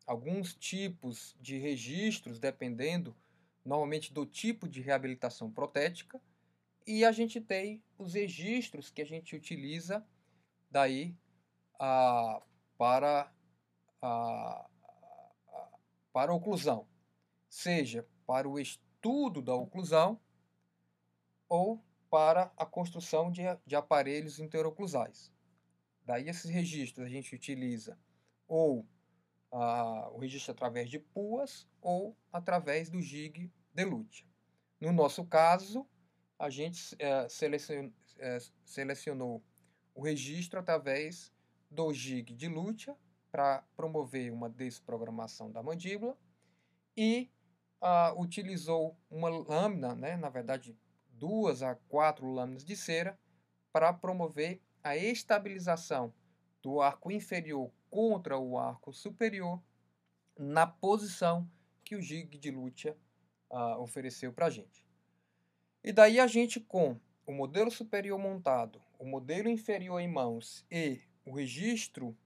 alguns tipos de registros, dependendo normalmente do tipo de reabilitação protética, e a gente tem os registros que a gente utiliza daí a, para, a, a, para a oclusão, seja para o estudo da oclusão ou para a construção de, de aparelhos interoclusais. Daí esses registros a gente utiliza ou a, o registro através de puas ou através do GIG de Lutia. No nosso caso, a gente é, selecionou, é, selecionou o registro através do GIG de Lutia para promover uma desprogramação da mandíbula e utilizou uma lâmina, né, na verdade duas a quatro lâminas de cera, para promover a estabilização do arco inferior contra o arco superior na posição que o jig de Lutia uh, ofereceu para a gente. E daí a gente com o modelo superior montado, o modelo inferior em mãos e o registro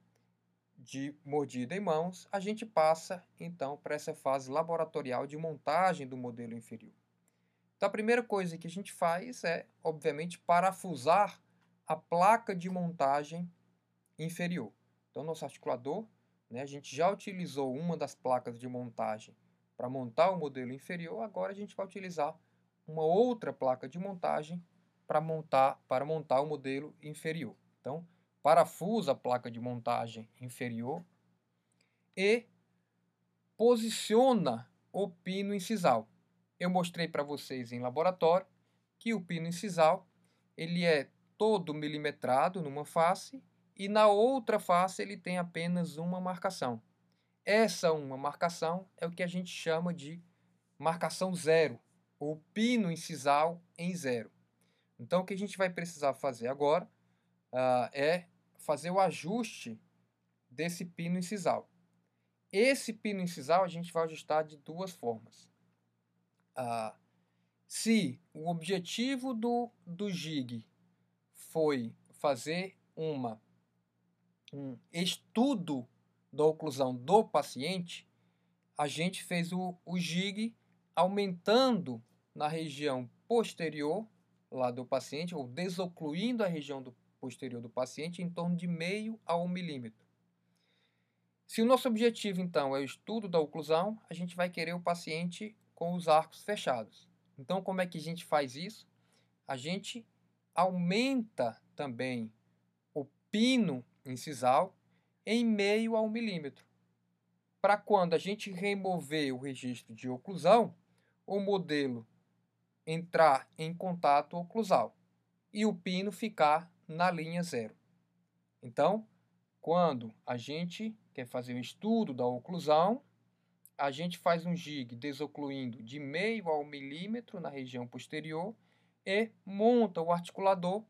de mordida em mãos, a gente passa então para essa fase laboratorial de montagem do modelo inferior. Então a primeira coisa que a gente faz é, obviamente, parafusar a placa de montagem inferior. Então, nosso articulador, né, a gente já utilizou uma das placas de montagem para montar o modelo inferior, agora a gente vai utilizar uma outra placa de montagem para montar, para montar o modelo inferior. Então, parafusa a placa de montagem inferior e posiciona o pino incisal. Eu mostrei para vocês em laboratório que o pino incisal ele é todo milimetrado numa face e na outra face ele tem apenas uma marcação. Essa uma marcação é o que a gente chama de marcação zero, ou pino incisal em zero. Então, o que a gente vai precisar fazer agora uh, é fazer o ajuste desse pino incisal. Esse pino incisal a gente vai ajustar de duas formas. ah, se o objetivo do, do GIG foi fazer uma, um estudo da oclusão do paciente, a gente fez o, o GIG aumentando na região posterior lá do paciente, ou desocluindo a região do posterior do paciente em torno de meio a um milímetro. Se o nosso objetivo, então, é o estudo da oclusão, a gente vai querer o paciente com os arcos fechados. Então, como é que a gente faz isso? A gente aumenta também o pino incisal em meio a um milímetro. Para quando a gente remover o registro de oclusão, o modelo entrar em contato oclusal e o pino ficar na linha zero. Então, quando a gente quer fazer um estudo da oclusão, a gente faz um jig desocluindo de meio a um milímetro na região posterior e monta o articulador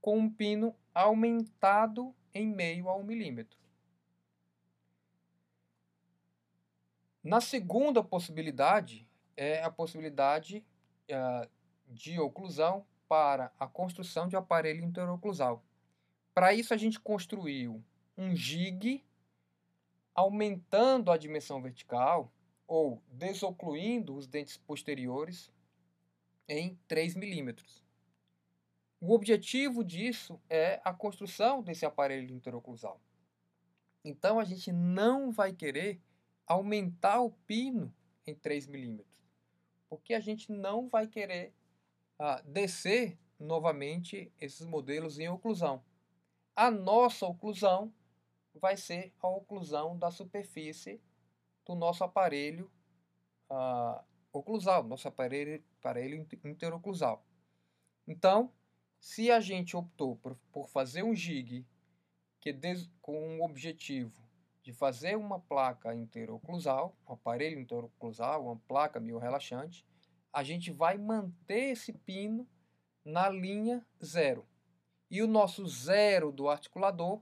com um pino aumentado em meio a um milímetro. Na segunda possibilidade é a possibilidade uh, de oclusão para a construção de aparelho interoclusal. Para isso a gente construiu um jig aumentando a dimensão vertical ou desocluindo os dentes posteriores em 3 milímetros. O objetivo disso é a construção desse aparelho interoclusal. Então a gente não vai querer aumentar o pino em 3 milímetros, porque a gente não vai querer ah, descer novamente esses modelos em oclusão. A nossa oclusão vai ser a oclusão da superfície do nosso aparelho uh, oclusal, nosso aparelho, aparelho interoclusal. Então, se a gente optou por, por fazer um jig que des, com o objetivo de fazer uma placa interoclusal, um aparelho interoclusal, uma placa meio relaxante, a gente vai manter esse pino na linha zero. E o nosso zero do articulador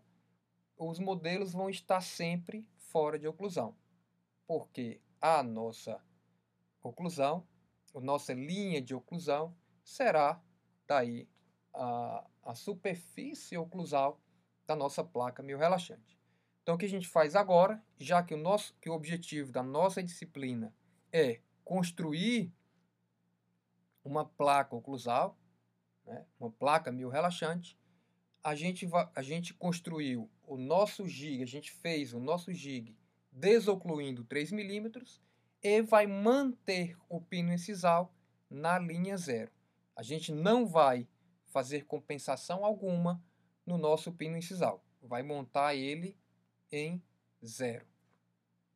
os modelos vão estar sempre fora de oclusão, porque a nossa oclusão, a nossa linha de oclusão será daí a, a superfície oclusal da nossa placa meio relaxante. Então o que a gente faz agora, já que o nosso que o objetivo da nossa disciplina é construir uma placa oclusal, né, uma placa meio relaxante, a gente, a gente construiu o nosso gig, a gente fez o nosso gig desocluindo 3 milímetros e vai manter o pino incisal na linha zero. A gente não vai fazer compensação alguma no nosso pino incisal. Vai montar ele em zero.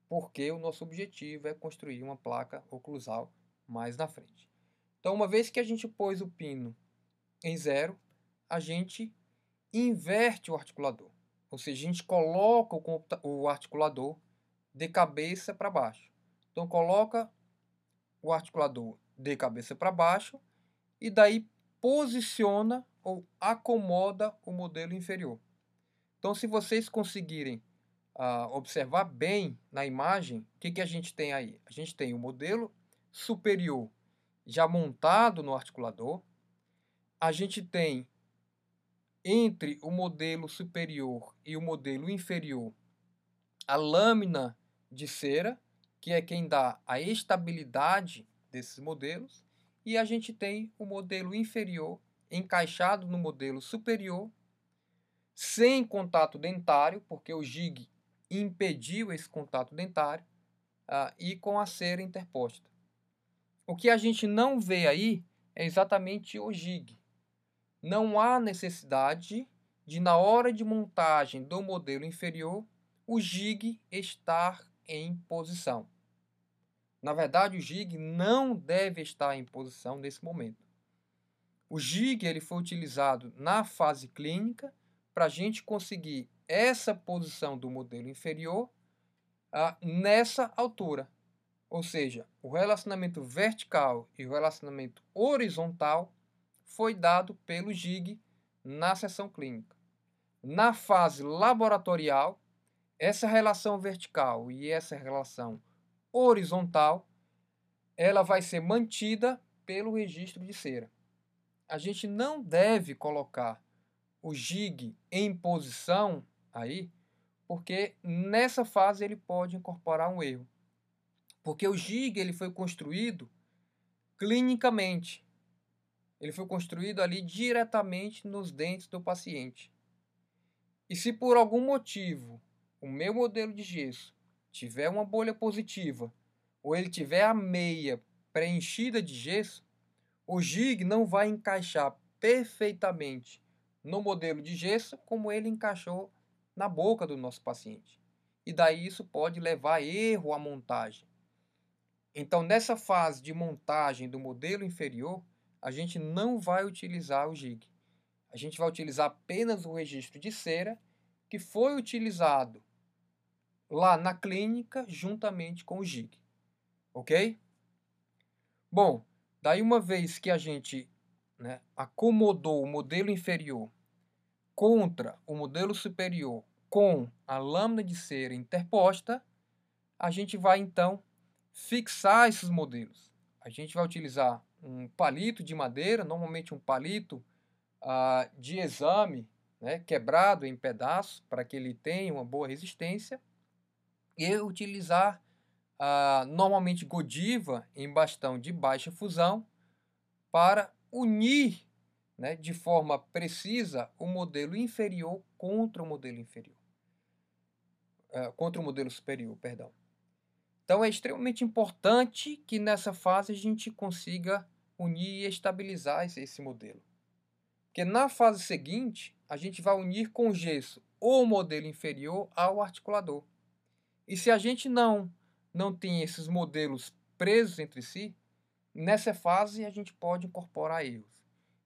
Porque o nosso objetivo é construir uma placa oclusal mais na frente. Então, uma vez que a gente pôs o pino em zero, a gente inverte o articulador. Ou seja, a gente coloca o articulador de cabeça para baixo. Então, coloca o articulador de cabeça para baixo e daí posiciona ou acomoda o modelo inferior. Então, se vocês conseguirem uh, observar bem na imagem, o que, que a gente tem aí? A gente tem o modelo superior já montado no articulador, a gente tem entre o modelo superior e o modelo inferior a lâmina de cera, que é quem dá a estabilidade desses modelos, e a gente tem o modelo inferior encaixado no modelo superior, sem contato dentário, porque o jig impediu esse contato dentário, uh, e com a cera interposta. O que a gente não vê aí é exatamente o jig não há necessidade de, na hora de montagem do modelo inferior, o jig estar em posição. Na verdade, o jig não deve estar em posição nesse momento. O jig ele foi utilizado na fase clínica para a gente conseguir essa posição do modelo inferior ah, nessa altura. Ou seja, o relacionamento vertical e o relacionamento horizontal foi dado pelo GIG na sessão clínica. Na fase laboratorial, essa relação vertical e essa relação horizontal ela vai ser mantida pelo registro de cera. A gente não deve colocar o jig em posição aí, porque nessa fase ele pode incorporar um erro. Porque o jig ele foi construído clinicamente. Ele foi construído ali diretamente nos dentes do paciente. E se por algum motivo o meu modelo de gesso tiver uma bolha positiva ou ele tiver a meia preenchida de gesso, o jig não vai encaixar perfeitamente no modelo de gesso como ele encaixou na boca do nosso paciente. E daí isso pode levar a erro à montagem. Então, nessa fase de montagem do modelo inferior, a gente não vai utilizar o jig. A gente vai utilizar apenas o registro de cera que foi utilizado lá na clínica juntamente com o jig. Ok? Bom, daí uma vez que a gente né, acomodou o modelo inferior contra o modelo superior com a lâmina de cera interposta, a gente vai então fixar esses modelos. A gente vai utilizar um palito de madeira, normalmente um palito ah, de exame, né, quebrado em pedaços, para que ele tenha uma boa resistência, e utilizar ah, normalmente Godiva em bastão de baixa fusão para unir né, de forma precisa o modelo inferior contra o modelo inferior. Uh, contra o modelo superior, perdão. Então é extremamente importante que nessa fase a gente consiga unir e estabilizar esse, esse modelo. Porque na fase seguinte, a gente vai unir com gesso o modelo inferior ao articulador. E se a gente não não tem esses modelos presos entre si, nessa fase a gente pode incorporar erros.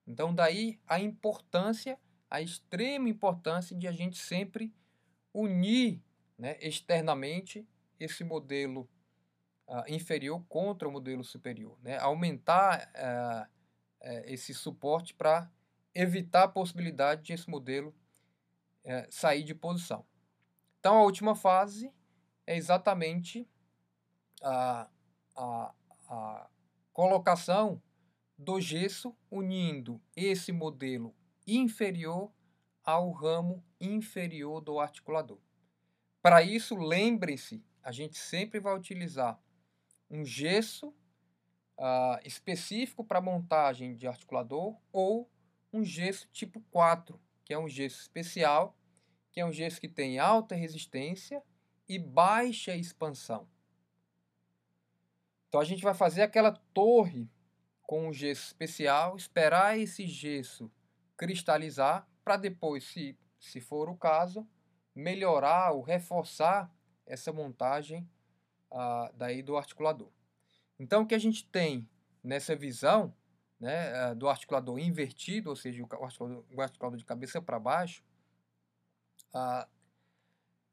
Então daí a importância, a extrema importância de a gente sempre unir né, externamente esse modelo uh, inferior contra o modelo superior, né? aumentar uh, uh, esse suporte para evitar a possibilidade de esse modelo eh, sair de posição. Então a última fase é exatamente a, a, a colocação do gesso unindo esse modelo inferior ao ramo inferior do articulador. Para isso, lembrem-se, a gente sempre vai utilizar um gesso uh, específico para montagem de articulador ou um gesso tipo 4, que é um gesso especial, que é um gesso que tem alta resistência e baixa expansão. Então a gente vai fazer aquela torre com um gesso especial, esperar esse gesso cristalizar para depois, se, se for o caso, melhorar ou reforçar essa montagem daí do articulador. Então o que a gente tem nessa visão né, do articulador invertido, ou seja, o articulador, o articulador de cabeça para baixo,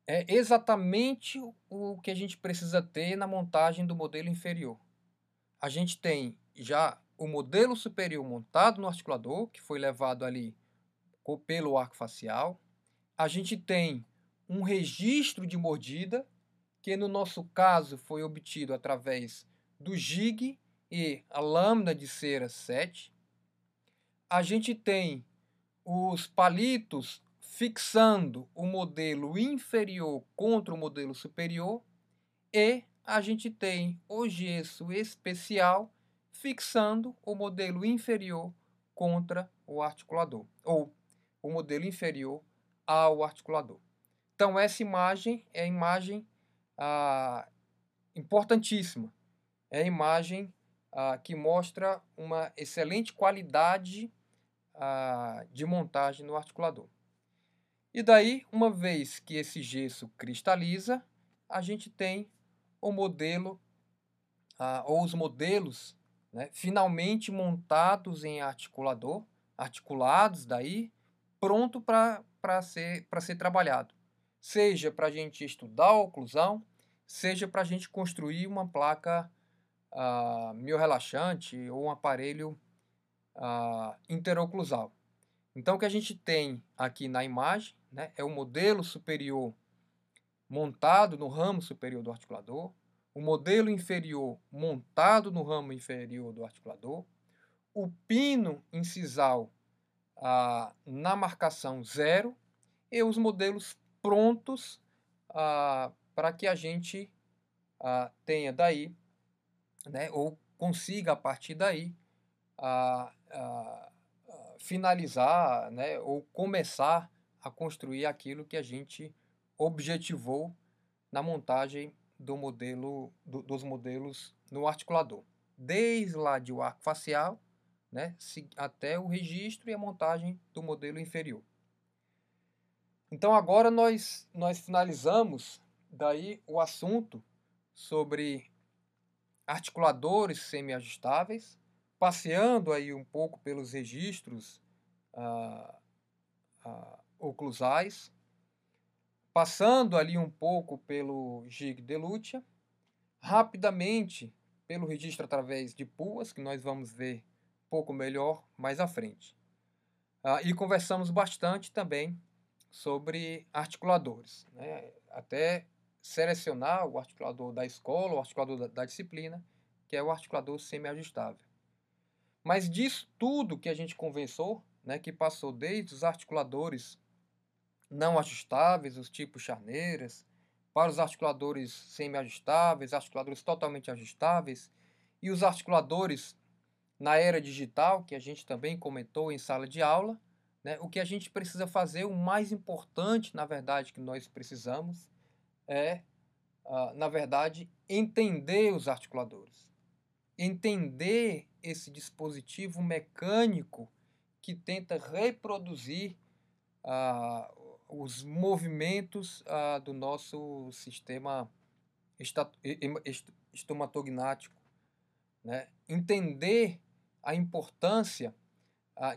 é exatamente o que a gente precisa ter na montagem do modelo inferior. A gente tem já o modelo superior montado no articulador, que foi levado ali pelo arco facial. A gente tem um registro de mordida, que no nosso caso foi obtido através do jig e a lâmina de cera 7. A gente tem os palitos fixando o modelo inferior contra o modelo superior e a gente tem o gesso especial fixando o modelo inferior contra o articulador ou o modelo inferior ao articulador. Então essa imagem é a imagem ah, importantíssima, é a imagem ah, que mostra uma excelente qualidade ah, de montagem no articulador. E daí, uma vez que esse gesso cristaliza, a gente tem o modelo, ah, ou os modelos, né, finalmente montados em articulador, articulados daí, pronto para ser, ser trabalhado. Seja para a gente estudar a oclusão, seja para a gente construir uma placa ah, miorrelaxante ou um aparelho ah, interoclusal. Então, o que a gente tem aqui na imagem né, é o modelo superior montado no ramo superior do articulador, o modelo inferior montado no ramo inferior do articulador, o pino incisal ah, na marcação zero e os modelos prontos ah, para que a gente ah, tenha daí, né, ou consiga a partir daí a, a, a finalizar, né, ou começar a construir aquilo que a gente objetivou na montagem do modelo do, dos modelos no articulador, desde lá de o arco facial, né, até o registro e a montagem do modelo inferior. Então agora nós nós finalizamos daí o assunto sobre articuladores semi-ajustáveis, passeando aí um pouco pelos registros ah, ah, oclusais, passando ali um pouco pelo gig de Lucia, rapidamente pelo registro através de puas, que nós vamos ver um pouco melhor mais à frente. Ah, e conversamos bastante também sobre articuladores, né? até selecionar o articulador da escola, o articulador da, da disciplina, que é o articulador semi-ajustável. Mas disso tudo que a gente conversou, né, que passou desde os articuladores não ajustáveis, os tipos charneiras, para os articuladores semi-ajustáveis, articuladores totalmente ajustáveis, e os articuladores na era digital, que a gente também comentou em sala de aula, né, o que a gente precisa fazer, o mais importante, na verdade, que nós precisamos, é, uh, na verdade, entender os articuladores. Entender esse dispositivo mecânico que tenta reproduzir uh, os movimentos uh, do nosso sistema estomatognático. Né? Entender a importância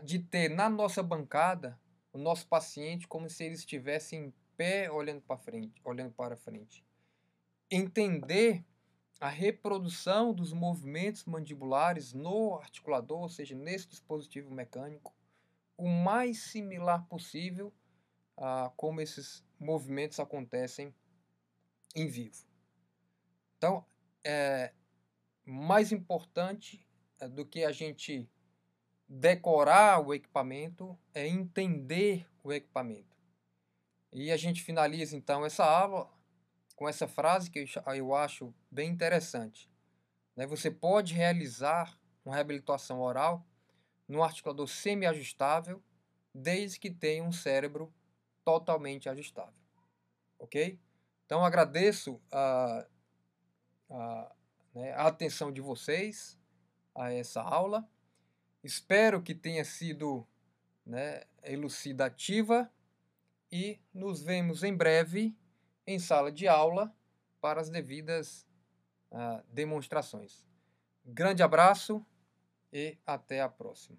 de ter na nossa bancada o nosso paciente como se ele estivesse em pé olhando para frente, olhando para frente. Entender a reprodução dos movimentos mandibulares no articulador, ou seja, nesse dispositivo mecânico, o mais similar possível a como esses movimentos acontecem em vivo. Então, é mais importante é, do que a gente decorar o equipamento é entender o equipamento. E a gente finaliza então essa aula com essa frase que eu acho bem interessante. Né? Você pode realizar uma reabilitação oral num articulador semi-ajustável desde que tenha um cérebro totalmente ajustável. Ok? Então agradeço a, a, né, a atenção de vocês a essa aula. Espero que tenha sido né, elucidativa e nos vemos em breve em sala de aula para as devidas uh, demonstrações. Grande abraço e até a próxima.